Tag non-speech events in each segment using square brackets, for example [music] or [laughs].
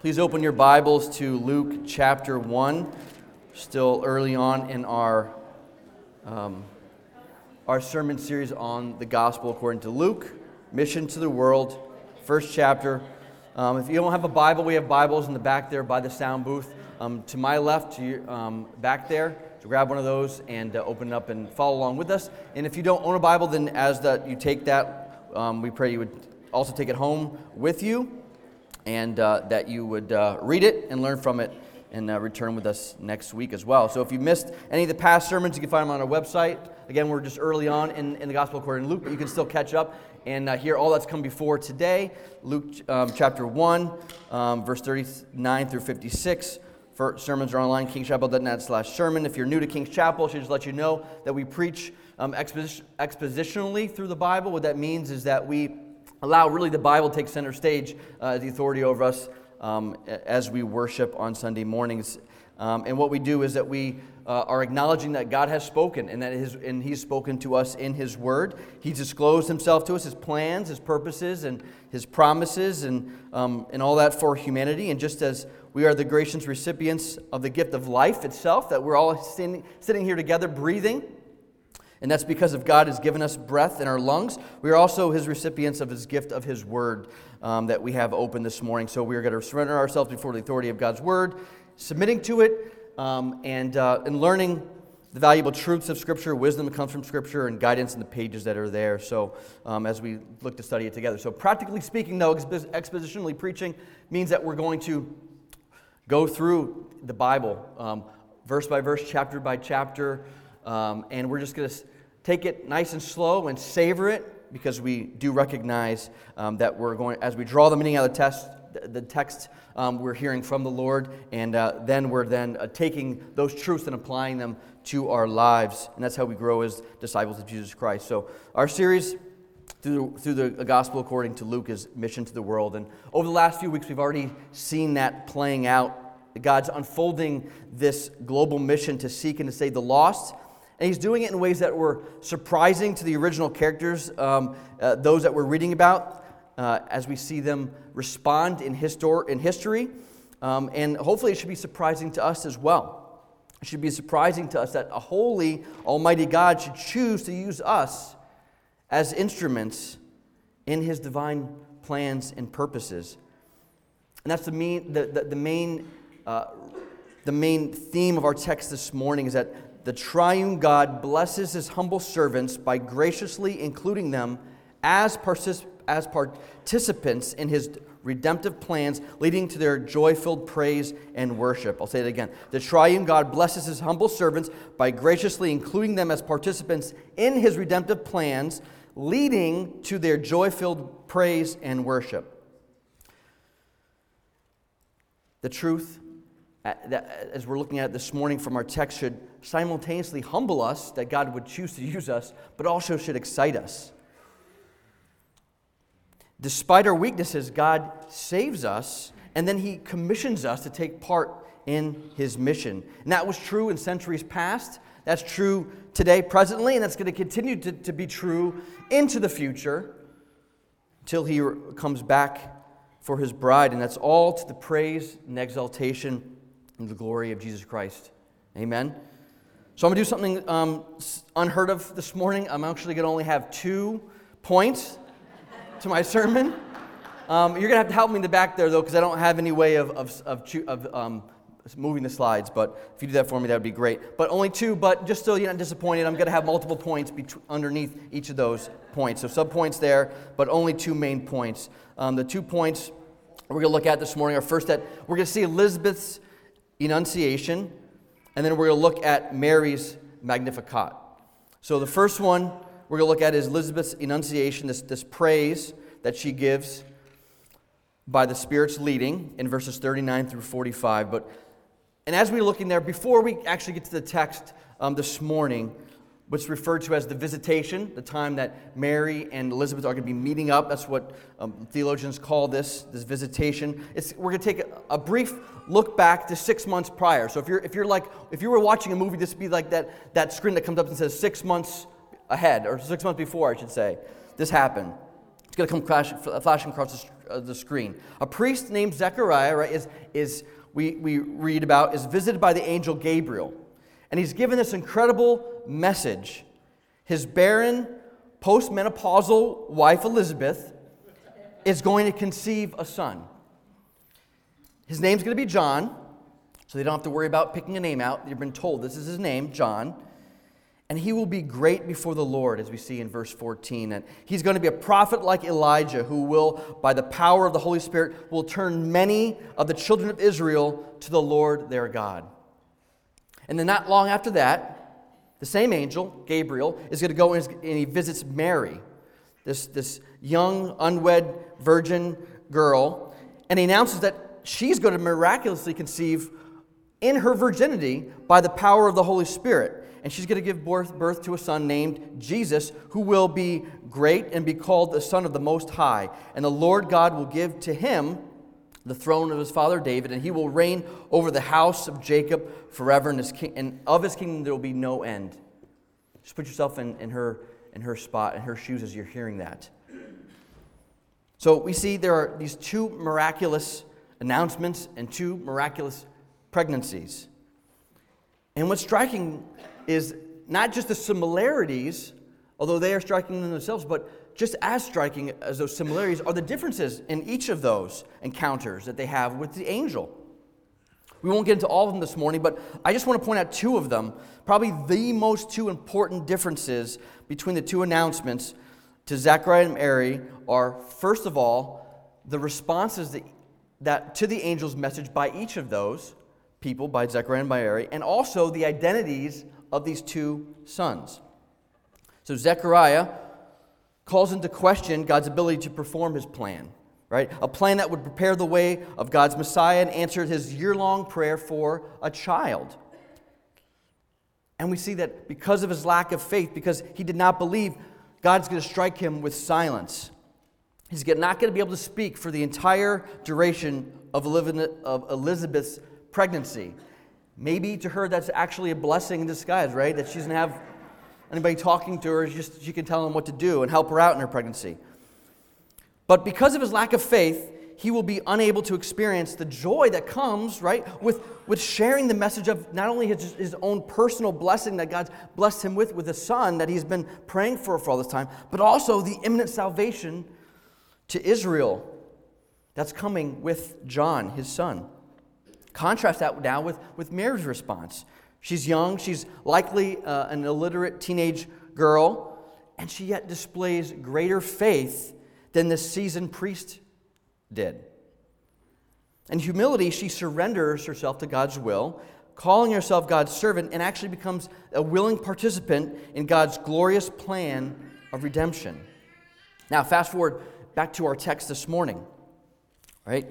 Please open your Bibles to Luke chapter 1. Still early on in our, um, our sermon series on the gospel according to Luke, Mission to the World, first chapter. Um, if you don't have a Bible, we have Bibles in the back there by the sound booth. Um, to my left, to your, um, back there, so grab one of those and uh, open it up and follow along with us. And if you don't own a Bible, then as that you take that, um, we pray you would also take it home with you and uh, that you would uh, read it and learn from it and uh, return with us next week as well. So if you missed any of the past sermons, you can find them on our website. Again, we're just early on in, in the Gospel according to Luke, but you can still catch up and uh, hear all that's come before today. Luke um, chapter 1, um, verse 39 through 56. For sermons are online, kingschapel.net slash sermon. If you're new to King's Chapel, I should just let you know that we preach um, exposition, expositionally through the Bible. What that means is that we allow really the Bible to take center stage, uh, the authority over us um, as we worship on Sunday mornings. Um, and what we do is that we uh, are acknowledging that God has spoken and that his, and He's spoken to us in His Word. He's disclosed Himself to us, His plans, His purposes, and His promises, and, um, and all that for humanity. And just as we are the gracious recipients of the gift of life itself, that we're all sitting, sitting here together breathing and that's because of God has given us breath in our lungs. We are also His recipients of His gift of His Word um, that we have open this morning. So we are going to surrender ourselves before the authority of God's Word, submitting to it, um, and, uh, and learning the valuable truths of Scripture, wisdom that comes from Scripture, and guidance in the pages that are there. So um, as we look to study it together. So practically speaking, though, expositionally preaching means that we're going to go through the Bible, um, verse by verse, chapter by chapter. Um, and we're just going to take it nice and slow and savor it because we do recognize um, that we're going, as we draw the meaning out of the text, the text um, we're hearing from the Lord, and uh, then we're then uh, taking those truths and applying them to our lives, and that's how we grow as disciples of Jesus Christ. So our series through, through the gospel according to Luke is mission to the world, and over the last few weeks we've already seen that playing out. God's unfolding this global mission to seek and to save the lost and he's doing it in ways that were surprising to the original characters, um, uh, those that we're reading about, uh, as we see them respond in, histor- in history. Um, and hopefully, it should be surprising to us as well. It should be surprising to us that a holy, almighty God should choose to use us as instruments in his divine plans and purposes. And that's the main, the, the, the main, uh, the main theme of our text this morning is that the triune God blesses his humble servants by graciously including them as, particip- as participants in his redemptive plans, leading to their joy filled praise and worship. I'll say it again. The triune God blesses his humble servants by graciously including them as participants in his redemptive plans, leading to their joy filled praise and worship. The truth Uh, uh, as we're looking at this morning from our text, should simultaneously humble us that God would choose to use us, but also should excite us. Despite our weaknesses, God saves us, and then He commissions us to take part in His mission. And that was true in centuries past. That's true today, presently, and that's going to continue to, to be true into the future until He comes back for His bride. And that's all to the praise and exaltation the glory of Jesus Christ. Amen. So I'm going to do something um, unheard of this morning. I'm actually going to only have two points to my sermon. Um, you're going to have to help me in the back there, though, because I don't have any way of, of, of, of um, moving the slides. But if you do that for me, that would be great. But only two, but just so you're not disappointed, I'm going to have multiple points underneath each of those points. So sub points there, but only two main points. Um, the two points we're going to look at this morning are first that we're going to see Elizabeth's Annunciation, and then we're going to look at Mary's Magnificat. So the first one we're going to look at is Elizabeth's Annunciation, this, this praise that she gives by the Spirit's leading in verses 39 through 45. But, and as we look in there, before we actually get to the text um, this morning, what's referred to as the visitation, the time that Mary and Elizabeth are going to be meeting up. That's what um, theologians call this, this visitation. It's, we're going to take a, a, brief look back to six months prior. So if you're, if you're like, if you were watching a movie, this would be like that, that screen that comes up and says six months ahead, or six months before, I should say. This happened. It's going to come crash, flashing across the uh, the screen. A priest named Zechariah, right, is, is we, we read about, is visited by the angel Gabriel. And he's given this incredible message. His barren, postmenopausal wife, Elizabeth, is going to conceive a son. His name's going to be John, so they don't have to worry about picking a name out. You've been told this is his name, John. And he will be great before the Lord, as we see in verse 14. And he's going to be a prophet like Elijah, who will, by the power of the Holy Spirit, will turn many of the children of Israel to the Lord their God. And then not long after that, the same angel, Gabriel, is going to go and he visits Mary, this, this young, unwed virgin girl, and he announces that she's going to miraculously conceive in her virginity by the power of the Holy Spirit. And she's going to give birth, birth to a son named Jesus, who will be great and be called the Son of the Most High. And the Lord God will give to him the throne of his father David, and he will reign over the house of Jacob forever, and, his king, and of his kingdom there will be no end. Just put yourself in, in, her, in her spot, in her shoes as you're hearing that. So we see there are these two miraculous announcements and two miraculous pregnancies. And what's striking is not just the similarities, although they are striking in themselves, but just as striking as those similarities are the differences in each of those encounters that they have with the angel. We won't get into all of them this morning, but I just want to point out two of them. Probably the most two important differences between the two announcements to Zechariah and Mary are, first of all, the responses that, that to the angel's message by each of those people, by Zechariah and by Mary, and also the identities of these two sons. So Zechariah calls into question God's ability to perform his plan, right? A plan that would prepare the way of God's Messiah and answered his year long prayer for a child. And we see that because of his lack of faith, because he did not believe, God's going to strike him with silence. He's not going to be able to speak for the entire duration of Elizabeth's pregnancy. Maybe to her that's actually a blessing in disguise, right? That she doesn't have anybody talking to her, just she can tell him what to do and help her out in her pregnancy. But because of his lack of faith, he will be unable to experience the joy that comes, right, with, with sharing the message of not only his, his own personal blessing that God's blessed him with, with a son that he's been praying for for all this time, but also the imminent salvation to Israel that's coming with John, his son. Contrast that now with, with Mary's response. She's young, she's likely uh, an illiterate teenage girl, and she yet displays greater faith than the seasoned priest did. In humility, she surrenders herself to God's will, calling herself God's servant, and actually becomes a willing participant in God's glorious plan of redemption. Now, fast forward back to our text this morning, right?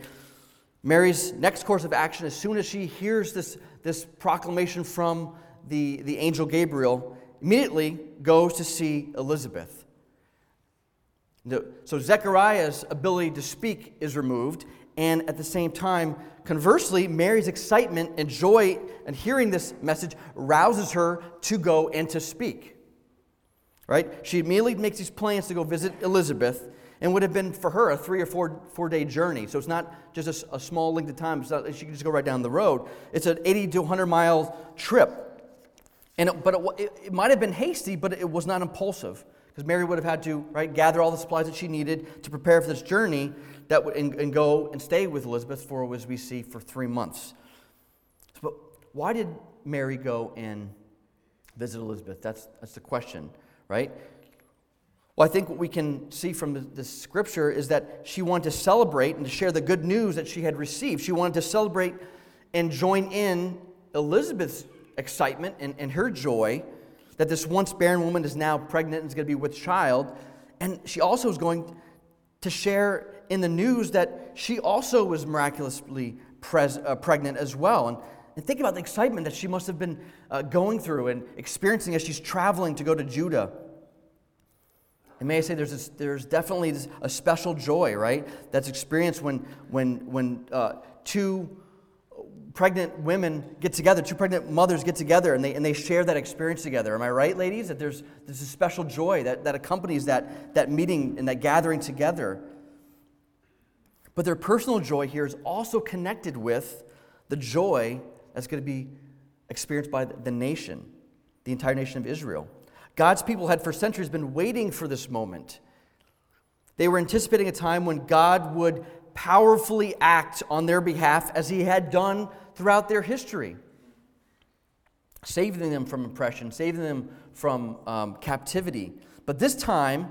Mary's next course of action, as soon as she hears this, this proclamation from the, the angel Gabriel, immediately goes to see Elizabeth. So Zechariah's ability to speak is removed, and at the same time, conversely, Mary's excitement and joy in hearing this message rouses her to go and to speak. Right? She immediately makes these plans to go visit Elizabeth, and would have been for her a three or four, four day journey. So it's not just a, a small length of time. Not, she can just go right down the road. It's an 80 to 100 mile trip. And it, but it, it, it might have been hasty, but it was not impulsive because Mary would have had to right gather all the supplies that she needed to prepare for this journey that would, and, and go and stay with Elizabeth for as we see for three months. But why did Mary go and visit Elizabeth? That's that's the question, right? Well, I think what we can see from the, scripture is that she wanted to celebrate and to share the good news that she had received. She wanted to celebrate and join in Elizabeth's excitement and, and her joy that this once barren woman is now pregnant and is going to be with child. And she also is going to share in the news that she also was miraculously pres- uh, pregnant as well. And, and, think about the excitement that she must have been uh, going through and experiencing as she's traveling to go to Judah. And may I say, there's, this, there's definitely this, a special joy, right? That's experienced when, when, when uh, two pregnant women get together, two pregnant mothers get together, and they, and they share that experience together. Am I right, ladies? That there's, there's a special joy that, that accompanies that, that meeting and that gathering together. But their personal joy here is also connected with the joy that's going to be experienced by the nation, the entire nation of Israel. God's people had for centuries been waiting for this moment. They were anticipating a time when God would powerfully act on their behalf as he had done throughout their history, saving them from oppression, saving them from um, captivity. But this time,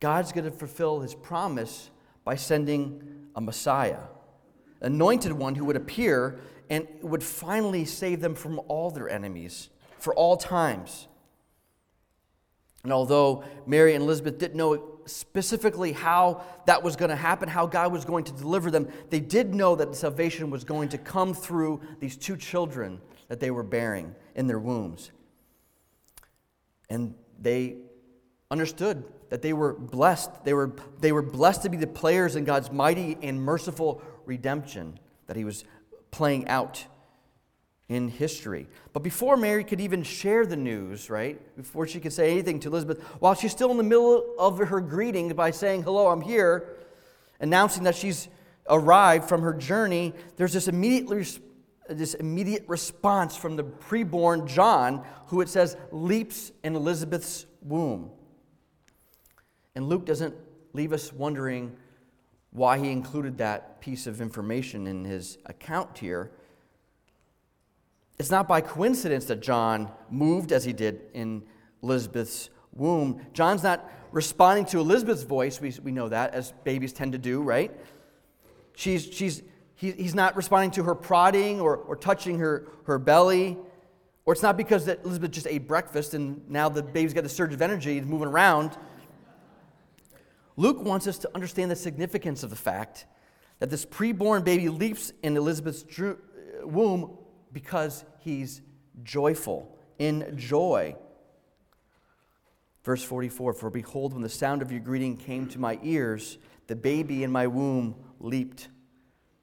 God's going to fulfill his promise by sending a Messiah, anointed one who would appear and would finally save them from all their enemies for all times. And although Mary and Elizabeth didn't know specifically how that was going to happen, how God was going to deliver them, they did know that salvation was going to come through these two children that they were bearing in their wombs. And they understood that they were blessed. They were, they were blessed to be the players in God's mighty and merciful redemption that He was playing out in history. But before Mary could even share the news, right, before she could say anything to Elizabeth, while she's still in the middle of her greeting by saying, Hello, I'm here, announcing that she's arrived from her journey, there's this immediate, this immediate response from the preborn John, who it says leaps in Elizabeth's womb. And Luke doesn't leave us wondering why he included that piece of information in his account here. It's not by coincidence that John moved as he did in Elizabeth's womb. John's not responding to Elizabeth's voice, we, we know that, as babies tend to do, right? She's, she's, he, he's not responding to her prodding or, or touching her, her belly. Or it's not because that Elizabeth just ate breakfast and now the baby's got a surge of energy, he's moving around. Luke wants us to understand the significance of the fact that this preborn baby leaps in Elizabeth's womb because he's joyful, in joy. Verse 44 For behold, when the sound of your greeting came to my ears, the baby in my womb leaped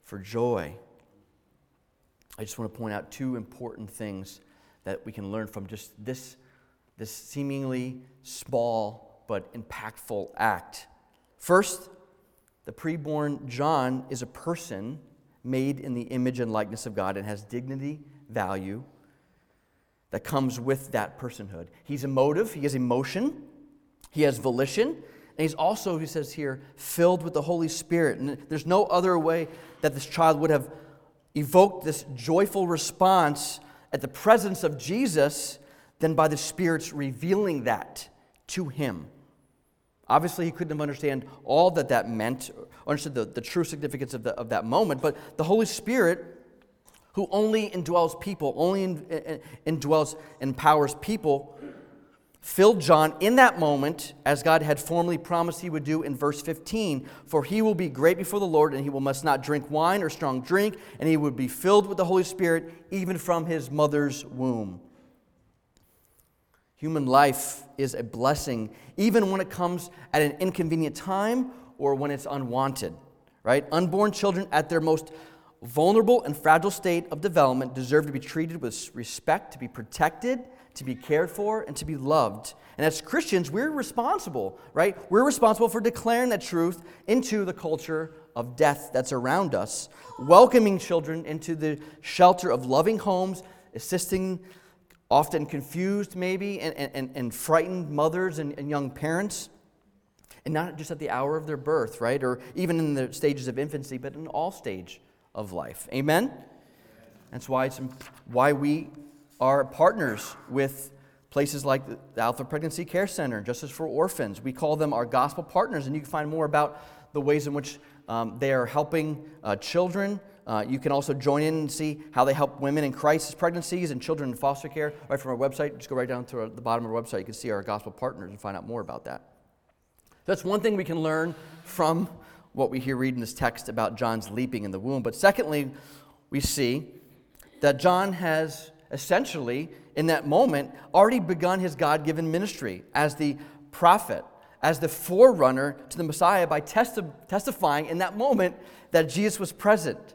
for joy. I just want to point out two important things that we can learn from just this, this seemingly small but impactful act. First, the preborn John is a person made in the image and likeness of God and has dignity, value that comes with that personhood. He's emotive, he has emotion, he has volition, and he's also, he says here, filled with the Holy Spirit. And there's no other way that this child would have evoked this joyful response at the presence of Jesus than by the Spirit's revealing that to him. Obviously, he couldn't have understood all that that meant, understood the, the true significance of, the, of that moment, but the Holy Spirit, who only indwells people, only in, in, indwells, empowers people, filled John in that moment, as God had formerly promised he would do in verse 15. For he will be great before the Lord, and he will must not drink wine or strong drink, and he would be filled with the Holy Spirit even from his mother's womb. Human life is a blessing, even when it comes at an inconvenient time or when it's unwanted, right? Unborn children at their most vulnerable and fragile state of development deserve to be treated with respect, to be protected, to be cared for, and to be loved. And as Christians, we're responsible, right? We're responsible for declaring that truth into the culture of death that's around us, welcoming children into the shelter of loving homes, assisting often confused, maybe, and, and, and frightened mothers and, and young parents. And not just at the hour of their birth, right? Or even in the stages of infancy, but in all stage of life. Amen? That's why, it's, why we are partners with places like the Alpha Pregnancy Care Center, Justice for Orphans. We call them our gospel partners, and you can find more about the ways in which um, they are helping uh, children uh, you can also join in and see how they help women in crisis pregnancies and children in foster care right from our website. Just go right down to our, the bottom of our website. You can see our gospel partners and find out more about that. That's one thing we can learn from what we hear read in this text about John's leaping in the womb. But secondly, we see that John has essentially, in that moment, already begun his God given ministry as the prophet, as the forerunner to the Messiah by testi- testifying in that moment that Jesus was present.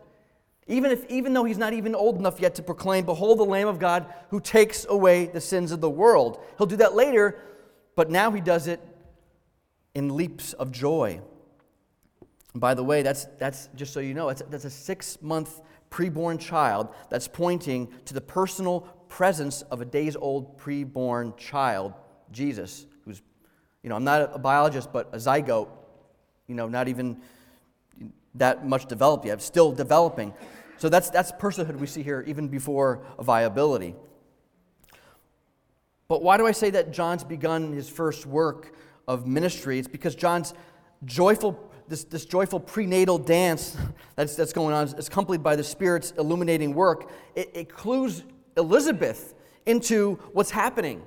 Even, if, even though he's not even old enough yet to proclaim, Behold the Lamb of God who takes away the sins of the world. He'll do that later, but now he does it in leaps of joy. By the way, that's, that's just so you know, that's, that's a six month preborn child that's pointing to the personal presence of a days old preborn child, Jesus, who's, you know, I'm not a biologist, but a zygote, you know, not even that much developed yet, still developing. So that's, that's personhood we see here even before viability. But why do I say that John's begun his first work of ministry? It's because John's joyful, this, this joyful prenatal dance [laughs] that's, that's going on is accompanied by the Spirit's illuminating work. It, it clues Elizabeth into what's happening,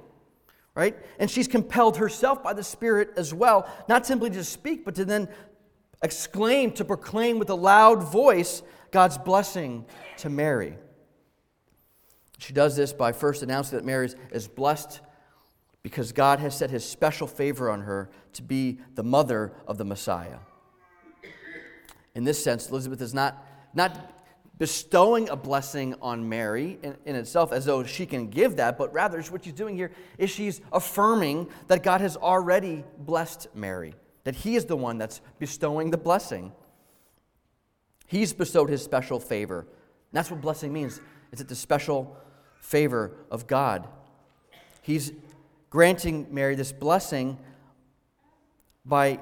right? And she's compelled herself by the Spirit as well, not simply to speak, but to then exclaim, to proclaim with a loud voice God's blessing to Mary. She does this by first announcing that Mary is blessed because God has set his special favor on her to be the mother of the Messiah. In this sense, Elizabeth is not, not bestowing a blessing on Mary in, in, itself as though she can give that, but rather what she's doing here is she's affirming that God has already blessed Mary, that he is the one that's bestowing the blessing. He's bestowed his special favor. And that's what blessing means. It's the special favor of God. He's granting Mary this blessing by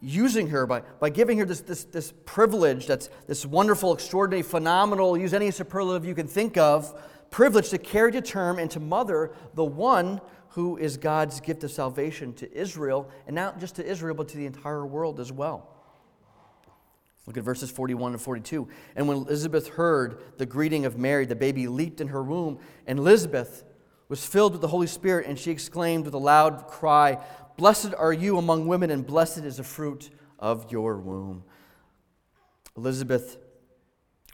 using her, by, by giving her this, this, this privilege that's this wonderful, extraordinary, phenomenal, use any superlative you can think of, privilege to carry to term and to mother the one who is God's gift of salvation to Israel, and not just to Israel, but to the entire world as well. Look at verses 41 and 42. And when Elizabeth heard the greeting of Mary, the baby leaped in her womb, and Elizabeth was filled with the Holy Spirit, and she exclaimed with a loud cry, Blessed are you among women, and blessed is the fruit of your womb. Elizabeth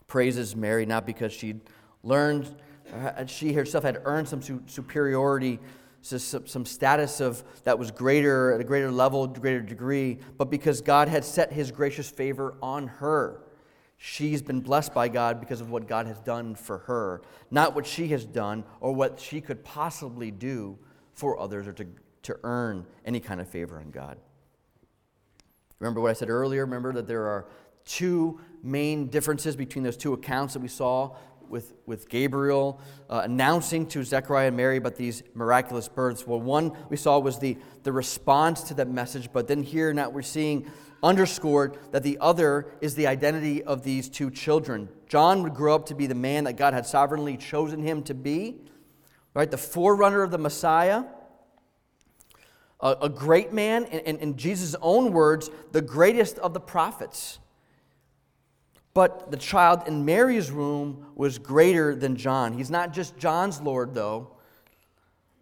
praises Mary not because she'd learned, uh, she herself had earned some superiority some status of that was greater at a greater level, greater degree, but because God had set his gracious favor on her. She's been blessed by God because of what God has done for her, not what she has done or what she could possibly do for others or to, to earn any kind of favor in God. Remember what I said earlier? Remember that there are two main differences between those two accounts that we saw with, with Gabriel uh, announcing to Zechariah and Mary about these miraculous births. Well, one we saw was the, the response to that message, but then here now we're seeing underscored that the other is the identity of these two children. John would grow up to be the man that God had sovereignly chosen him to be, right? The forerunner of the Messiah. A, a great man, and in Jesus' own words, the greatest of the prophets. But the child in Mary's womb was greater than John. He's not just John's Lord, though.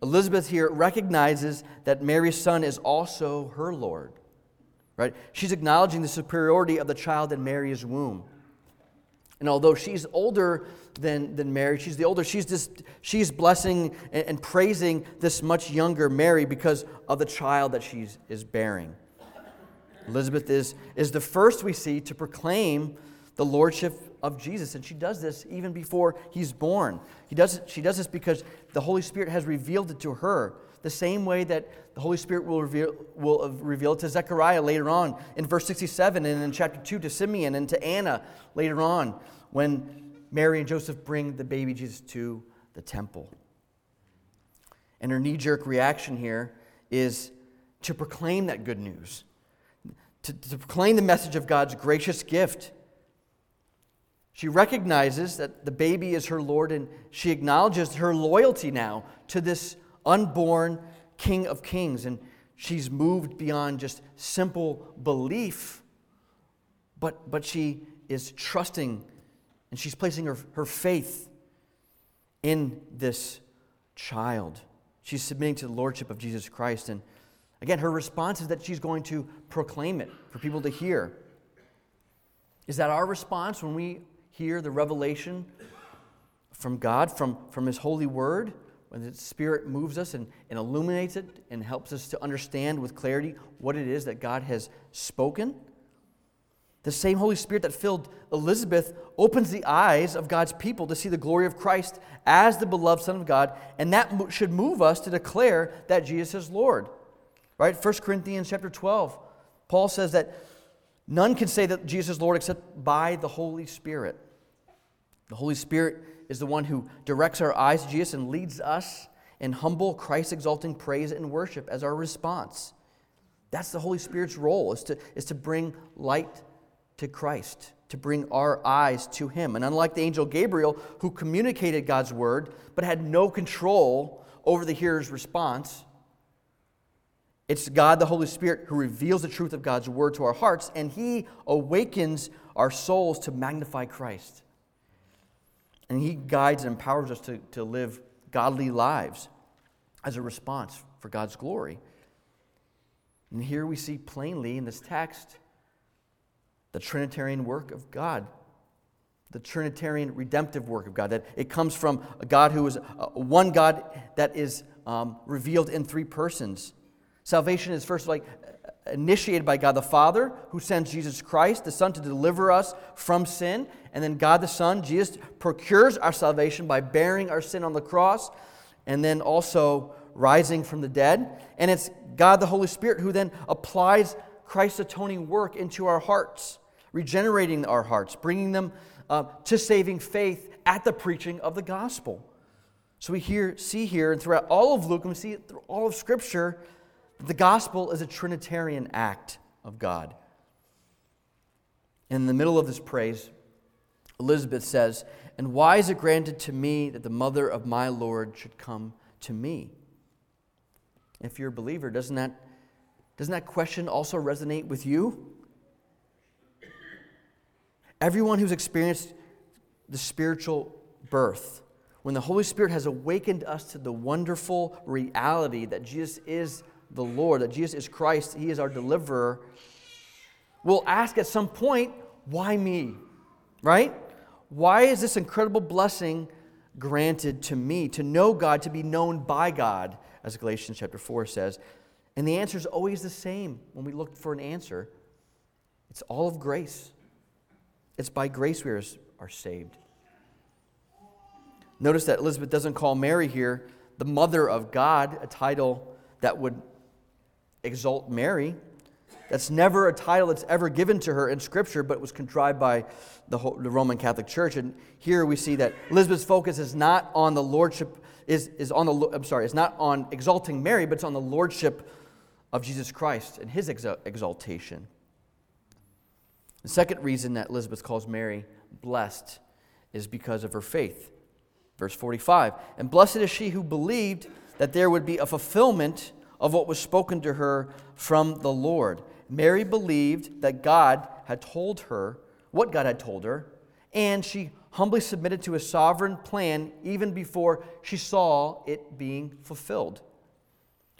Elizabeth here recognizes that Mary's son is also her Lord. Right? She's acknowledging the superiority of the child in Mary's womb. And although she's older than, than Mary, she's the older, she's, just, she's blessing and, and praising this much younger Mary because of the child that she is bearing. Elizabeth is, is the first we see to proclaim the lordship of Jesus. And she does this even before he's born. He does, she does this because the Holy Spirit has revealed it to her, the same way that the Holy Spirit will reveal, will reveal it to Zechariah later on in verse 67 and in chapter 2 to Simeon and to Anna later on when Mary and Joseph bring the baby Jesus to the temple. And her knee jerk reaction here is to proclaim that good news, to, to proclaim the message of God's gracious gift she recognizes that the baby is her Lord and she acknowledges her loyalty now to this unborn King of Kings. And she's moved beyond just simple belief, but, but she is trusting and she's placing her, her faith in this child. She's submitting to the Lordship of Jesus Christ. And again, her response is that she's going to proclaim it for people to hear. Is that our response when we hear the revelation from God, from, from His holy word, when the Spirit moves us and, and illuminates it and helps us to understand with clarity what it is that God has spoken. The same Holy Spirit that filled Elizabeth opens the eyes of God's people to see the glory of Christ as the beloved Son of God, and that should move us to declare that Jesus is Lord. Right? 1 Corinthians chapter 12, Paul says that None can say that Jesus is Lord except by the Holy Spirit. The Holy Spirit is the one who directs our eyes to Jesus and leads us in humble, Christ exalting praise and worship as our response. That's the Holy Spirit's role, is to, is to bring light to Christ, to bring our eyes to Him. And unlike the angel Gabriel, who communicated God's word but had no control over the hearer's response, it's God, the Holy Spirit, who reveals the truth of God's word to our hearts, and He awakens our souls to magnify Christ. And He guides and empowers us to, to live godly lives as a response for God's glory. And here we see plainly in this text the Trinitarian work of God, the Trinitarian redemptive work of God. That it comes from a God who is a, one God that is um, revealed in three persons. Salvation is first like initiated by God the Father, who sends Jesus Christ, the Son, to deliver us from sin. And then God the Son, Jesus, procures our salvation by bearing our sin on the cross and then also rising from the dead. And it's God the Holy Spirit who then applies Christ's atoning work into our hearts, regenerating our hearts, bringing them uh, to saving faith at the preaching of the gospel. So we hear, see here, and throughout all of Luke, and we see it through all of Scripture, the gospel is a Trinitarian act of God. In the middle of this praise, Elizabeth says, And why is it granted to me that the mother of my Lord should come to me? If you're a believer, doesn't that, doesn't that question also resonate with you? Everyone who's experienced the spiritual birth, when the Holy Spirit has awakened us to the wonderful reality that Jesus is the Lord, that Jesus is Christ, He is our deliverer, will ask at some point, why me? Right? Why is this incredible blessing granted to me to know God, to be known by God? as Galatians chapter 4 says. And the answer is always the same when we look for an answer it's all of grace. It's by grace we are, are saved. Notice that Elizabeth doesn't call Mary here the mother of God, a title that would exalt Mary. That's never a title that's ever given to her in Scripture, but was contrived by the, the Roman Catholic Church. And here we see that Elizabeth's focus is not on the lordship is, is on the, I'm sorry, it's not on exalting Mary, but it's on the lordship of Jesus Christ and his exaltation. The second reason that Elizabeth calls Mary blessed is because of her faith. Verse 45 And blessed is she who believed that there would be a fulfillment of what was spoken to her from the Lord. Mary believed that God had told her what God had told her, and she humbly submitted to his sovereign plan even before she saw it being fulfilled.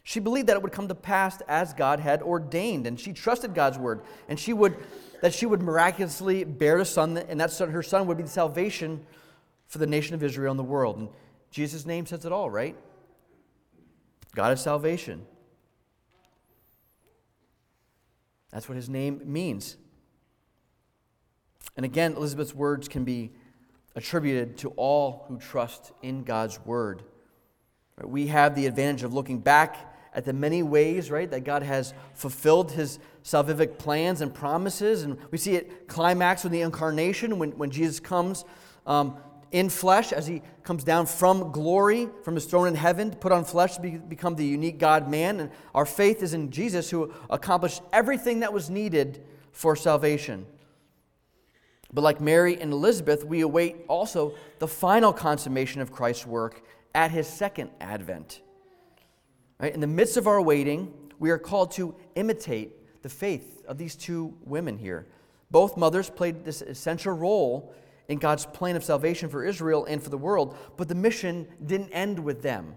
She believed that it would come to pass as God had ordained, and she trusted God's word, and she would that she would miraculously bear a son, and that son, her son would be the salvation for the nation of Israel and the world. And Jesus' name says it all, right? God is salvation. That's what his name means. And again, Elizabeth's words can be attributed to all who trust in God's word. We have the advantage of looking back at the many ways, right, that God has fulfilled his salvific plans and promises. And we see it climax with the incarnation when, when Jesus comes um, in flesh, as he comes down from glory, from his throne in heaven, to put on flesh to be, become the unique God man. And our faith is in Jesus, who accomplished everything that was needed for salvation. But like Mary and Elizabeth, we await also the final consummation of Christ's work at his second advent. Right? In the midst of our waiting, we are called to imitate the faith of these two women here. Both mothers played this essential role in God's plan of salvation for Israel and for the world, but the mission didn't end with them.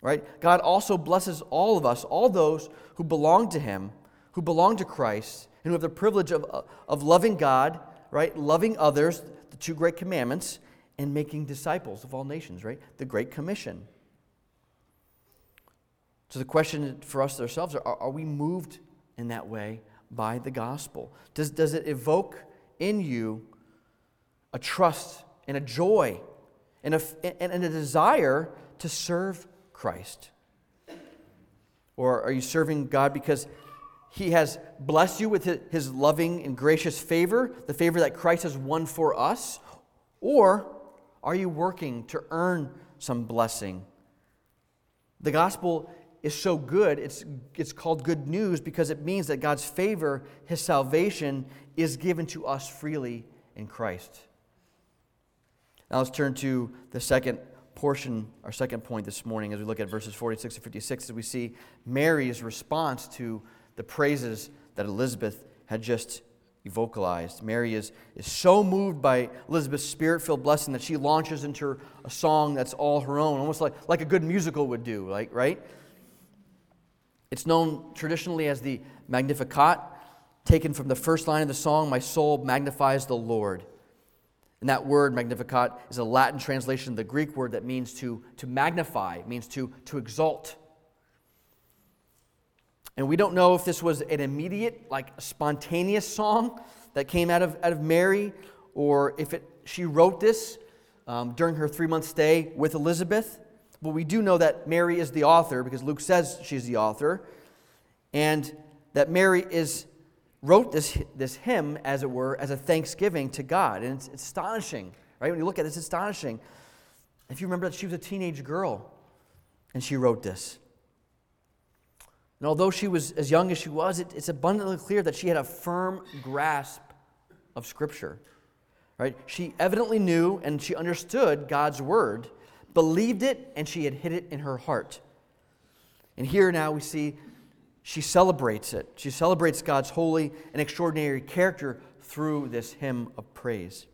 Right? God also blesses all of us, all those who belong to him, who belong to Christ, and who have the privilege of, uh, of loving God right? Loving others, the two great commandments, and making disciples of all nations, right? The Great Commission. So the question for us ourselves are, are we moved in that way by the gospel? Does, does it evoke in you a trust and a joy and a, and, a desire to serve Christ? Or are you serving God because he has blessed you with his loving and gracious favor, the favor that Christ has won for us? Or are you working to earn some blessing? The gospel is so good, it's, it's called good news because it means that God's favor, his salvation, is given to us freely in Christ. Now let's turn to the second portion, our second point this morning, as we look at verses 46 to 56, as we see Mary's response to the praises that Elizabeth had just vocalized. Mary is, is so moved by Elizabeth's spirit filled blessing that she launches into a song that's all her own, almost like, like a good musical would do, like, right? It's known traditionally as the Magnificat, taken from the first line of the song, My soul magnifies the Lord. And that word, Magnificat, is a Latin translation of the Greek word that means to, to magnify, means to, to exalt. And we don't know if this was an immediate, like spontaneous song that came out of, out of Mary, or if it, she wrote this um, during her three month stay with Elizabeth. But we do know that Mary is the author because Luke says she's the author, and that Mary is wrote this, this hymn, as it were, as a thanksgiving to God. And it's, astonishing, right? When you look at it, it's astonishing. If you remember that she was a teenage girl and she wrote this. And although she was as young as she was, it, it's abundantly clear that she had a firm grasp of Scripture. Right? She evidently knew and she understood God's word, believed it, and she had hid it in her heart. And here now we see she celebrates it. She celebrates God's holy and extraordinary character through this hymn of praise.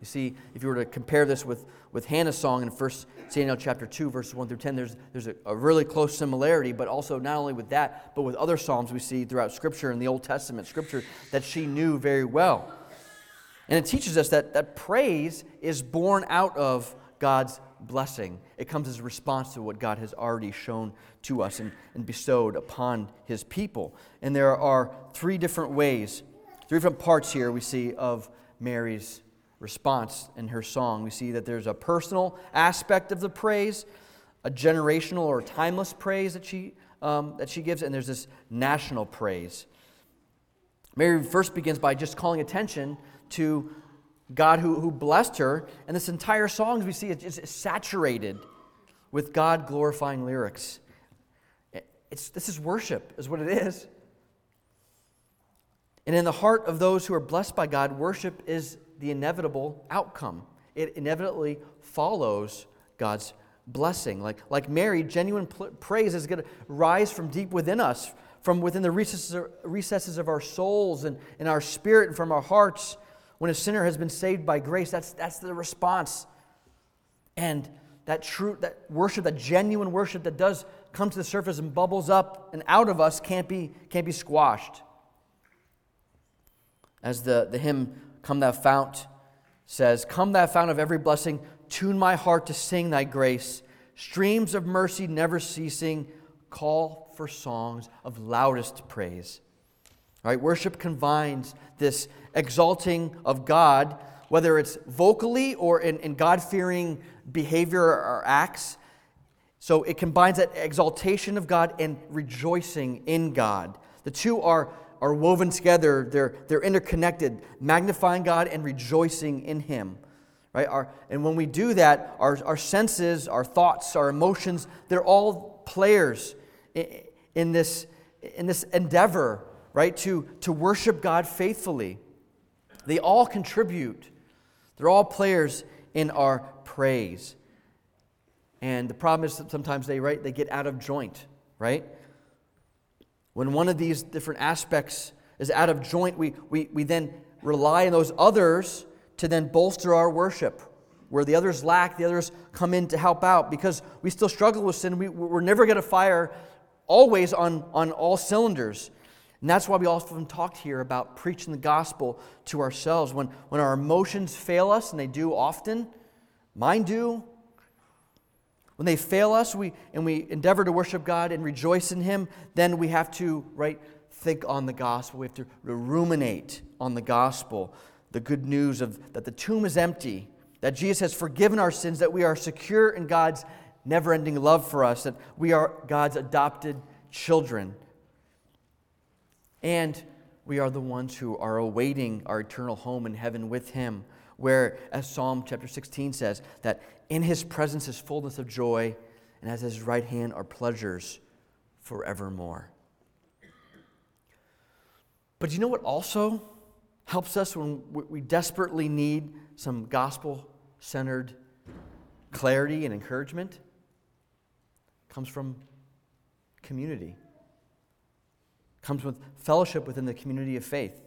You see, if you were to compare this with, with Hannah's song in 1 Samuel chapter 2, verses 1 through 10, there's, there's a, a, really close similarity, but also not only with that, but with other psalms we see throughout Scripture in the Old Testament Scripture that she knew very well. And it teaches us that, that praise is born out of God's blessing. It comes as a response to what God has already shown to us and, and bestowed upon his people. And there are three different ways, three different parts here we see of Mary's response in her song. We see that there's a personal aspect of the praise, a generational or timeless praise that she, um, that she gives, and there's this national praise. Mary first begins by just calling attention to God who, who blessed her, and this entire song, we see, is saturated with God glorifying lyrics. It's, this is worship, is what it is. And in the heart of those who are blessed by God, worship is the inevitable outcome. It inevitably follows God's blessing. Like, like Mary, genuine praise is going to rise from deep within us, from within the recesses, recesses of our souls and in our spirit and from our hearts. When a sinner has been saved by grace, that's, that's the response. And that true, that worship, that genuine worship that does come to the surface and bubbles up and out of us can't be, can't be squashed. As the, the hymn Come, thou fount, says, Come, thou fount of every blessing, tune my heart to sing thy grace. Streams of mercy never ceasing, call for songs of loudest praise. All right, worship combines this exalting of God, whether it's vocally or in, in God fearing behavior or acts. So it combines that exaltation of God and rejoicing in God. The two are are woven together, they're, they're interconnected, magnifying God and rejoicing in Him. Right? Our, and when we do that, our, our senses, our thoughts, our emotions, they're all players in, in, this, in this endeavor, right, to, to worship God faithfully. They all contribute. They're all players in our praise. And the problem is that sometimes they, right, they get out of joint, right? When one of these different aspects is out of joint, we, we, we then rely on those others to then bolster our worship. Where the others lack, the others come in to help out because we still struggle with sin. We, we're never going to fire always on, on all cylinders. And that's why we often talked here about preaching the gospel to ourselves. When, when our emotions fail us, and they do often, mine do, when they fail us we, and we endeavor to worship God and rejoice in Him, then we have to, right, think on the gospel. We have to ruminate on the gospel, the good news of that the tomb is empty, that Jesus has forgiven our sins, that we are secure in God's never ending love for us, that we are God's adopted children. And we are the ones who are awaiting our eternal home in heaven with Him, where, as Psalm chapter 16 says, that in His presence is fullness of joy, and at His right hand are pleasures forevermore. But you know what also helps us when we desperately need some gospel centered clarity and encouragement? It comes from community comes with fellowship within the community of faith.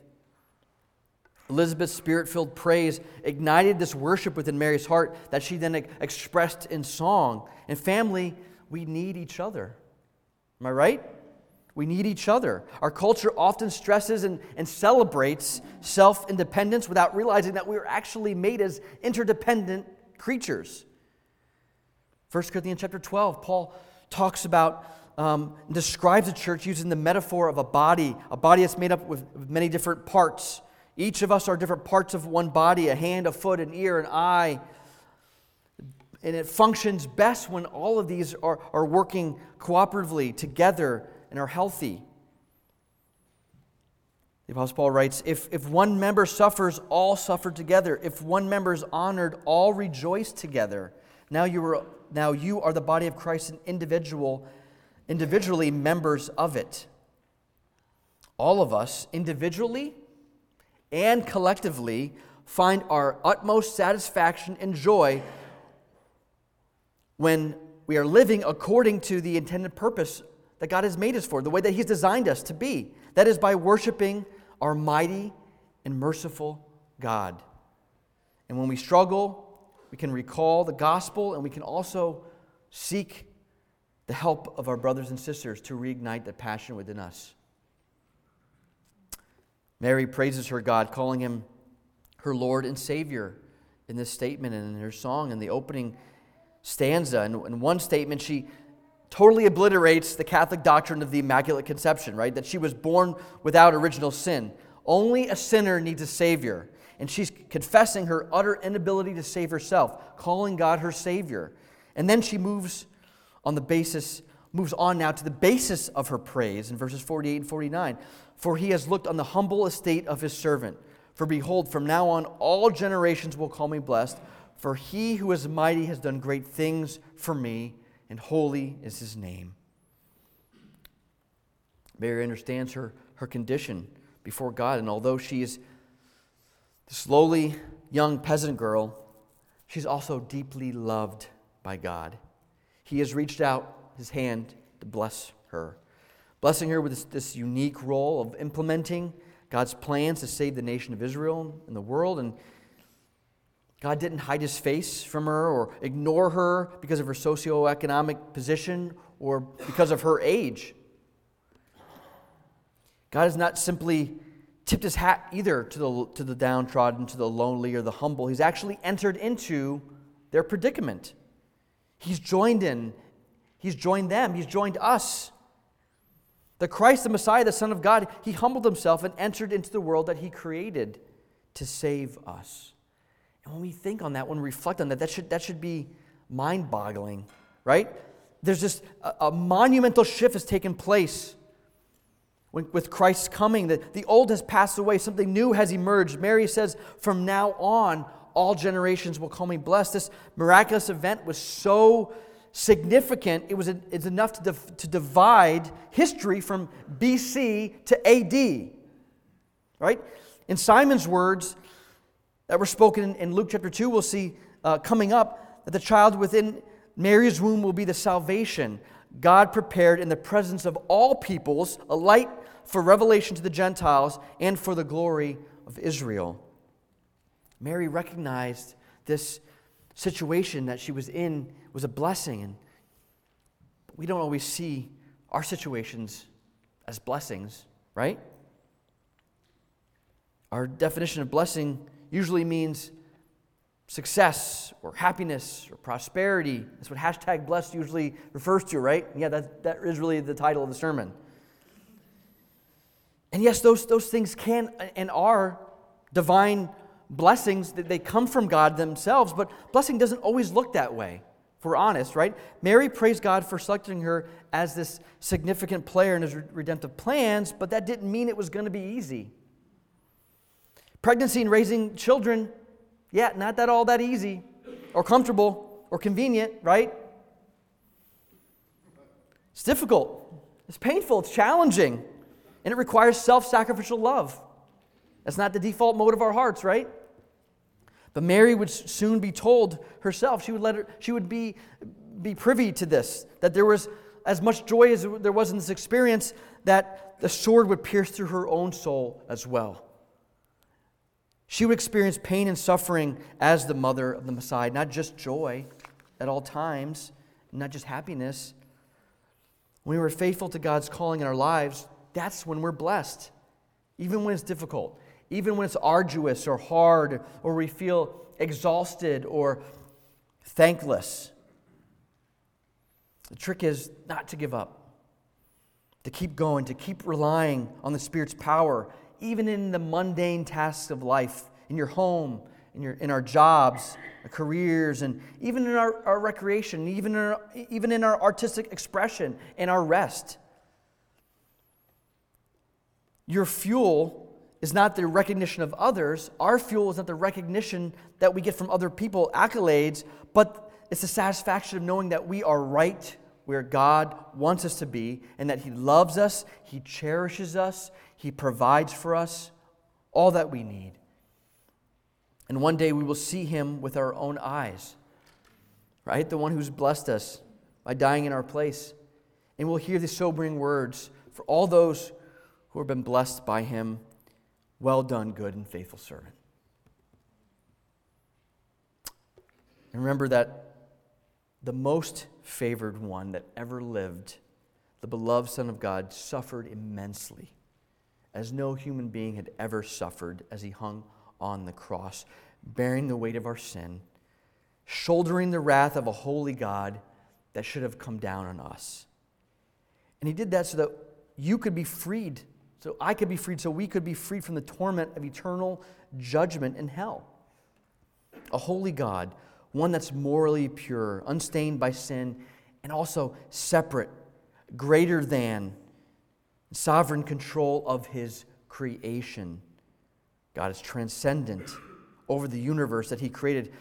Elizabeth's spirit filled praise ignited this worship within Mary's heart that she then expressed in song. And family, we need each other. Am I right? We need each other. Our culture often stresses and, and celebrates self independence without realizing that we are actually made as interdependent creatures. 1 Corinthians chapter 12, Paul talks about um, describes the church using the metaphor of a body, a body that's made up with many different parts. Each of us are different parts of one body a hand, a foot, an ear, an eye. And it functions best when all of these are, are working cooperatively together and are healthy. The Apostle Paul writes if, if one member suffers, all suffer together. If one member is honored, all rejoice together. Now you are, now you are the body of Christ, an individual individually members of it. All of us, individually and collectively, find our utmost satisfaction and joy when we are living according to the intended purpose that God has made us for, the way that He's designed us to be. That is by worshiping our mighty and merciful God. And when we struggle, we can recall the gospel and we can also seek the help of our brothers and sisters to reignite the passion within us. Mary praises her God, calling him her Lord and Savior in this statement and in her song in the opening stanza. In, in one statement, she totally obliterates the Catholic doctrine of the Immaculate Conception, right? That she was born without original sin. Only a sinner needs a Savior. And she's confessing her utter inability to save herself, calling God her Savior. And then she moves on the basis, moves on now to the basis of her praise in verses 48 and 49. For he has looked on the humble estate of his servant. For behold, from now on all generations will call me blessed. For he who is mighty has done great things for me, and holy is his name. Mary understands her, her condition before God, and although she is this lowly young peasant girl, she's also deeply loved by God. He has reached out his hand to bless her, blessing her with this, this unique role of implementing God's plans to save the nation of Israel and the world. And God didn't hide his face from her or ignore her because of her socioeconomic position or because of her age. God has not simply tipped his hat either to the, to the downtrodden, to the lonely, or the humble. He's actually entered into their predicament. He's joined in. He's joined them. He's joined us. The Christ, the Messiah, the Son of God, he humbled himself and entered into the world that he created to save us. And when we think on that, when we reflect on that, that should, that should be mind boggling, right? There's just a, a, monumental shift has taken place when, with Christ's coming. The, the old has passed away, something new has emerged. Mary says, From now on, all generations will call me blessed. This miraculous event was so significant, it was it's enough to, to divide history from BC to AD. Right? In Simeon's words that were spoken in, in Luke chapter 2, we'll see uh, coming up that the child within Mary's womb will be the salvation God prepared in the presence of all peoples, a light for revelation to the Gentiles and for the glory of Israel. Mary recognized this situation that she was in was a blessing. And we don't always see our situations as blessings, right? Our definition of blessing usually means success or happiness or prosperity. That's what hashtag blessed usually refers to, right? Yeah, that, that is really the title of the sermon. And yes, those, those things can and are divine blessings that they come from God themselves, but blessing doesn't always look that way, if we're honest, right? Mary praised God for selecting her as this significant player in his redemptive plans, but that didn't mean it was going to be easy. Pregnancy and raising children, yeah, not that all that easy or comfortable or convenient, right? It's difficult, it's painful, it's challenging, and it requires self sacrificial love. That's not the default mode of our hearts, right? But Mary would soon be told herself, she would, let her, she would be, be privy to this, that there was as much joy as there was in this experience, that the sword would pierce through her own soul as well. She would experience pain and suffering as the mother of the Messiah, not just joy at all times, not just happiness. When we're faithful to God's calling in our lives, that's when we're blessed, even when it's difficult even when it's arduous or hard, or we feel exhausted or thankless. The trick is not to give up, to keep going, to keep relying on the Spirit's power, even in the mundane tasks of life, in your home, in, your, in our jobs, our careers, and even in our, our recreation, even in our, even in our artistic expression and our rest. Your fuel is not the recognition of others. Our fuel is not the recognition that we get from other people, accolades, but it's the satisfaction of knowing that we are right where God wants us to be and that He loves us, He cherishes us, He provides for us all that we need. And one day we will see Him with our own eyes, right? The one who's blessed us by dying in our place. And we'll hear the sobering words for all those who have been blessed by Him well done, good and faithful servant. And remember that the most favored one that ever lived, the beloved Son of God, suffered immensely, as no human being had ever suffered as he hung on the cross, bearing the weight of our sin, shouldering the wrath of a holy God that should have come down on us. And he did that so that you could be freed so I could be freed, so we could be freed from the torment of eternal judgment in hell. A holy God, one that's morally pure, unstained by sin, and also separate, greater than, sovereign control of his creation. God is transcendent over the universe that he created,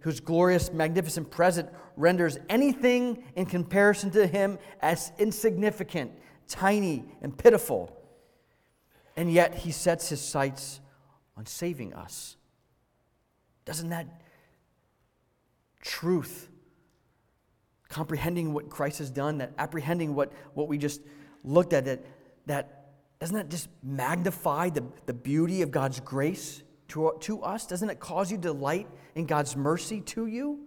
whose glorious, magnificent presence renders anything in comparison to him as insignificant, tiny, and pitiful and yet he sets his sights on saving us. Doesn't that truth, comprehending what Christ has done, that apprehending what, what we just looked at, that, that doesn't that just magnify the, the beauty of God's grace to, to us? Doesn't it cause you delight in God's mercy to you?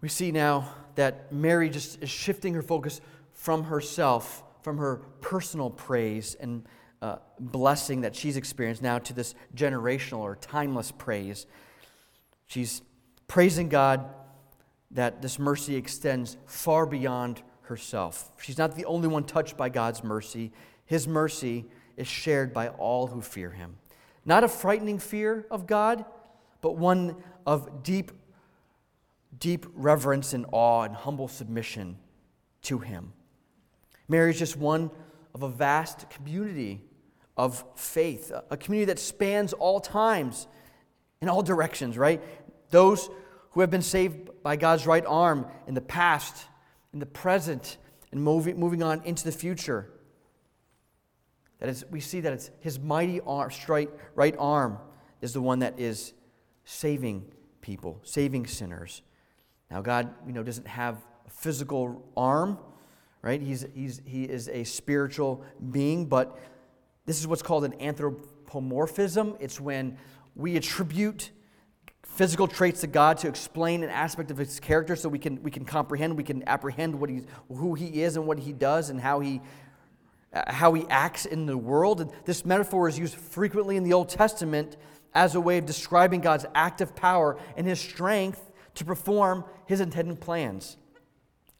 We see now that Mary just is shifting her focus from herself from her personal praise and uh, blessing that she's experienced now to this generational or timeless praise. She's praising God that this mercy extends far beyond herself. She's not the only one touched by God's mercy. His mercy is shared by all who fear him. Not a frightening fear of God, but one of deep, deep reverence and awe and humble submission to him. Mary is just one of a vast community of faith, a community that spans all times in all directions, right? Those who have been saved by God's right arm in the past, in the present, and moving, moving on into the future. That is, we see that it's his mighty arm, straight right arm is the one that is saving people, saving sinners. Now, God, you know, doesn't have a physical arm right? He's, he's, he is a spiritual being, but this is what's called an anthropomorphism. It's when we attribute physical traits to God to explain an aspect of his character so we can, we can comprehend, we can apprehend what he's, who he is and what he does and how he, how he acts in the world. And this metaphor is used frequently in the Old Testament as a way of describing God's active power and his strength to perform his intended plans.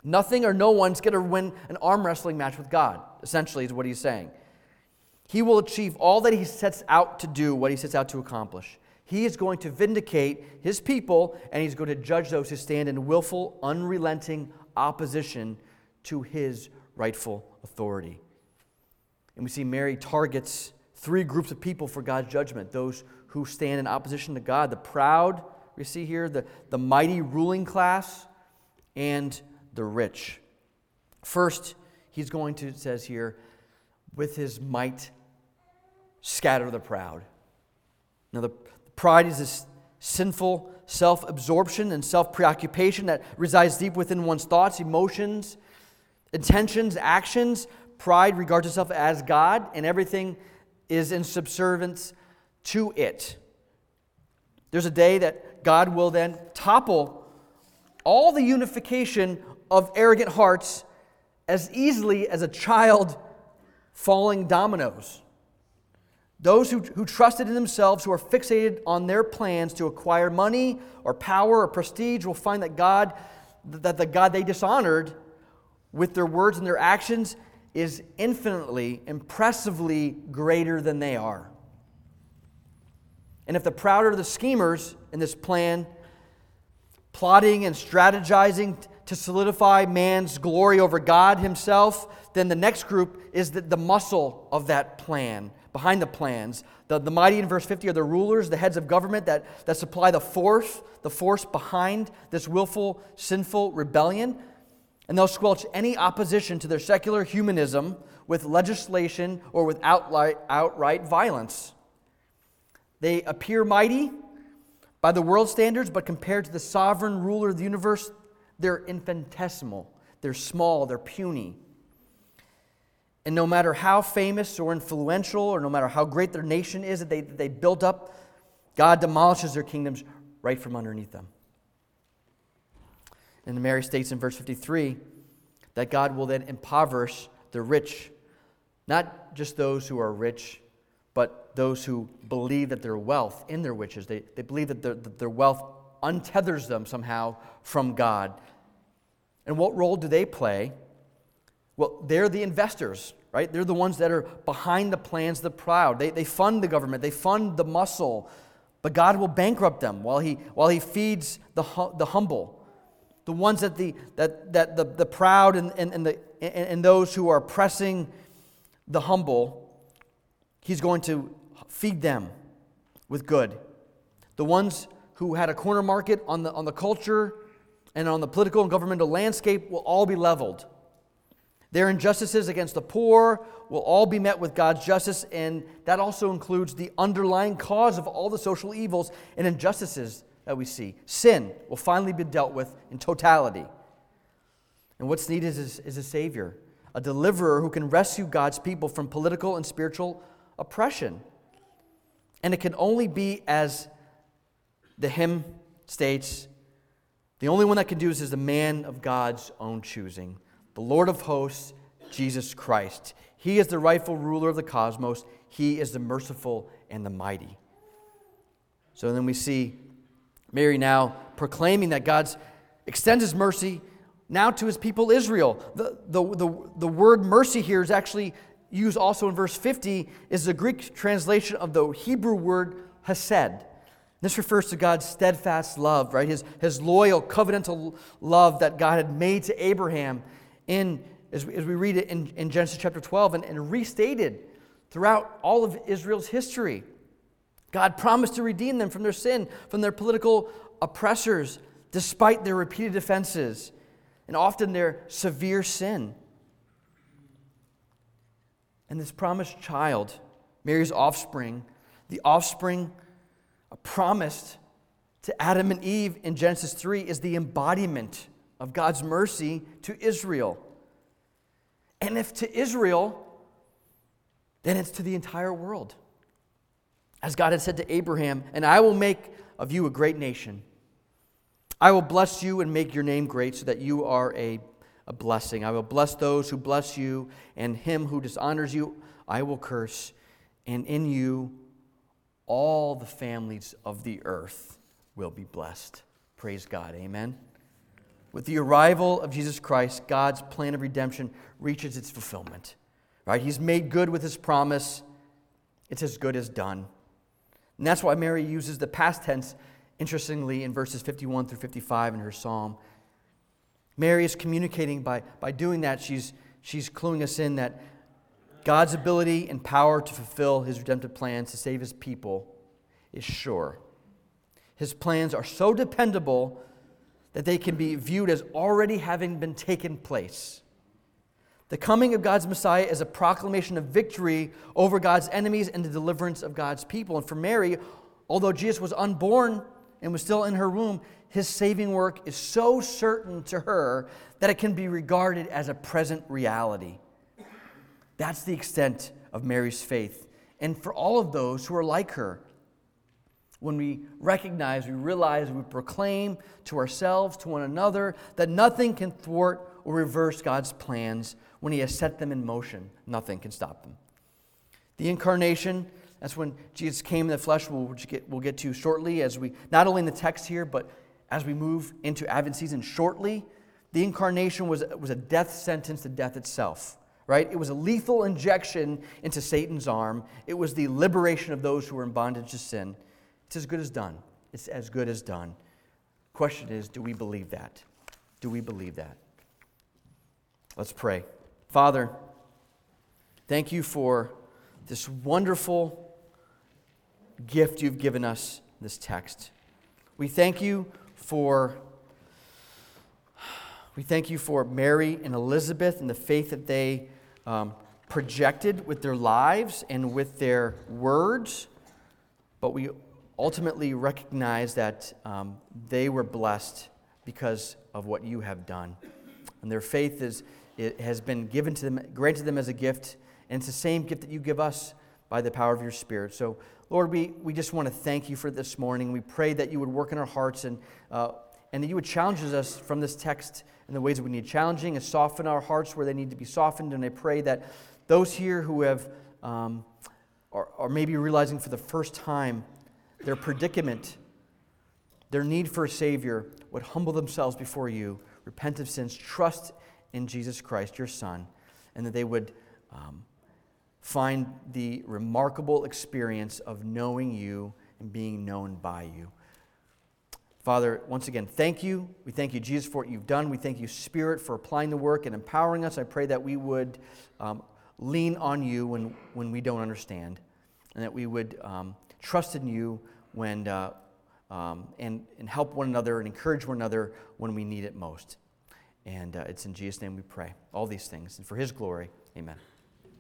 Nothing or no one's going to win an arm wrestling match with God, essentially, is what he's saying. He will achieve all that he sets out to do, what he sets out to accomplish. He is going to vindicate his people, and he's going to judge those who stand in willful, unrelenting opposition to his rightful authority. And we see Mary targets three groups of people for God's judgment those who stand in opposition to God, the proud, we see here, the, the mighty ruling class, and the rich. First, he's going to, it says here, with his might scatter the proud. Now, the pride is this sinful self absorption and self preoccupation that resides deep within one's thoughts, emotions, intentions, actions. Pride regards itself as God, and everything is in subservience to it. There's a day that God will then topple all the unification of arrogant hearts as easily as a child falling dominoes. Those who, who trusted in themselves, who are fixated on their plans to acquire money or power or prestige, will find that God, that the God they dishonored with their words and their actions is infinitely, impressively greater than they are. And if the proud are the schemers in this plan, plotting and strategizing to solidify man's glory over God himself, then the next group is the, the muscle of that plan, behind the plans. The, the mighty in verse 50 are the rulers, the heads of government that, that supply the force, the force behind this willful, sinful rebellion. And they'll squelch any opposition to their secular humanism with legislation or with outright, outright violence. They appear mighty by the world standards, but compared to the sovereign ruler of the universe, they're infinitesimal. They're small, they're puny. And no matter how famous or influential, or no matter how great their nation is that they, that they built up, God demolishes their kingdoms right from underneath them. And Mary states in verse 53 that God will then impoverish the rich, not just those who are rich, but those who believe that their wealth in their riches, they, they believe that their, that their wealth untethers them somehow from God. And what role do they play? Well, they're the investors, right? They're the ones that are behind the plans of the proud. They, they fund the government, they fund the muscle, but God will bankrupt them while He, while he feeds the, the humble. The ones that the, that, that the, the proud and, and, and, the, and, and those who are oppressing the humble He's going to feed them with good. The ones who had a corner market on the, on the culture and on the political and governmental landscape will all be leveled. Their injustices against the poor will all be met with God's justice, and that also includes the underlying cause of all the social evils and injustices that we see. Sin will finally be dealt with in totality. And what's needed is, is a Savior, a deliverer who can rescue God's people from political and spiritual oppression. And it can only be as the hymn states the only one that can do this is the man of God's own choosing, the Lord of hosts, Jesus Christ. He is the rightful ruler of the cosmos, He is the merciful and the mighty. So then we see Mary now proclaiming that God's extends His mercy now to His people Israel. The, the, the, the word mercy here is actually used also in verse 50 is the Greek translation of the Hebrew word hesed. This refers to God's steadfast love, right? His, his loyal, covenantal love that God had made to Abraham in, as we, as we read it in, in Genesis chapter 12 and, and restated throughout all of Israel's history. God promised to redeem them from their sin, from their political oppressors, despite their repeated offenses and often their severe sin. And this promised child, Mary's offspring, the offspring promised to Adam and Eve in Genesis 3, is the embodiment of God's mercy to Israel. And if to Israel, then it's to the entire world. As God had said to Abraham, and I will make of you a great nation. I will bless you and make your name great so that you are a a blessing. I will bless those who bless you, and him who dishonors you, I will curse. And in you, all the families of the earth will be blessed. Praise God. Amen. With the arrival of Jesus Christ, God's plan of redemption reaches its fulfillment. Right? He's made good with his promise. It's as good as done. And that's why Mary uses the past tense, interestingly, in verses 51 through 55 in her psalm. Mary is communicating by, by doing that, she's, she's cluing us in that God's ability and power to fulfill his redemptive plans to save his people is sure. His plans are so dependable that they can be viewed as already having been taken place. The coming of God's Messiah is a proclamation of victory over God's enemies and the deliverance of God's people. And for Mary, although Jesus was unborn and was still in her womb, his saving work is so certain to her that it can be regarded as a present reality. That's the extent of Mary's faith. And for all of those who are like her, when we recognize, we realize, we proclaim to ourselves, to one another, that nothing can thwart or reverse God's plans when He has set them in motion. Nothing can stop them. The incarnation, that's when Jesus came in the flesh, we'll get, we'll get to shortly, as we, not only in the text here, but as we move into Advent season shortly. The incarnation was, was a death sentence to death itself right? It was a lethal injection into Satan's arm. It was the liberation of those who were in bondage to sin. It's as good as done. It's as good as done. Question is, do we believe that? Do we believe that? Let's pray. Father, thank you for this wonderful gift you've given us, this text. We thank you for we thank you for Mary and Elizabeth and the faith that they um, projected with their lives and with their words. But we ultimately recognize that um, they were blessed because of what you have done. And their faith is, it has been given to them, granted them as a gift, and it's the same gift that you give us by the power of your Spirit. So, Lord, we, we just want to thank you for this morning. We pray that you would work in our hearts and, uh, and that you would challenge us from this text in the ways that we need challenging and soften our hearts where they need to be softened. And I pray that those here who have um, are, are maybe realizing for the first time their predicament, their need for a Savior, would humble themselves before you, repent of sins, trust in Jesus Christ, your Son, and that they would um, find the remarkable experience of knowing you and being known by you. Father, once again, thank you. We thank you, Jesus, for what you've done. We thank you, Spirit, for applying the work and empowering us. I pray that we would um, lean on you when, when we don't understand, and that we would um, trust in you when, uh, um, and, and help one another and encourage one another when we need it most. And uh, it's in Jesus' name we pray. All these things. And for his glory, amen.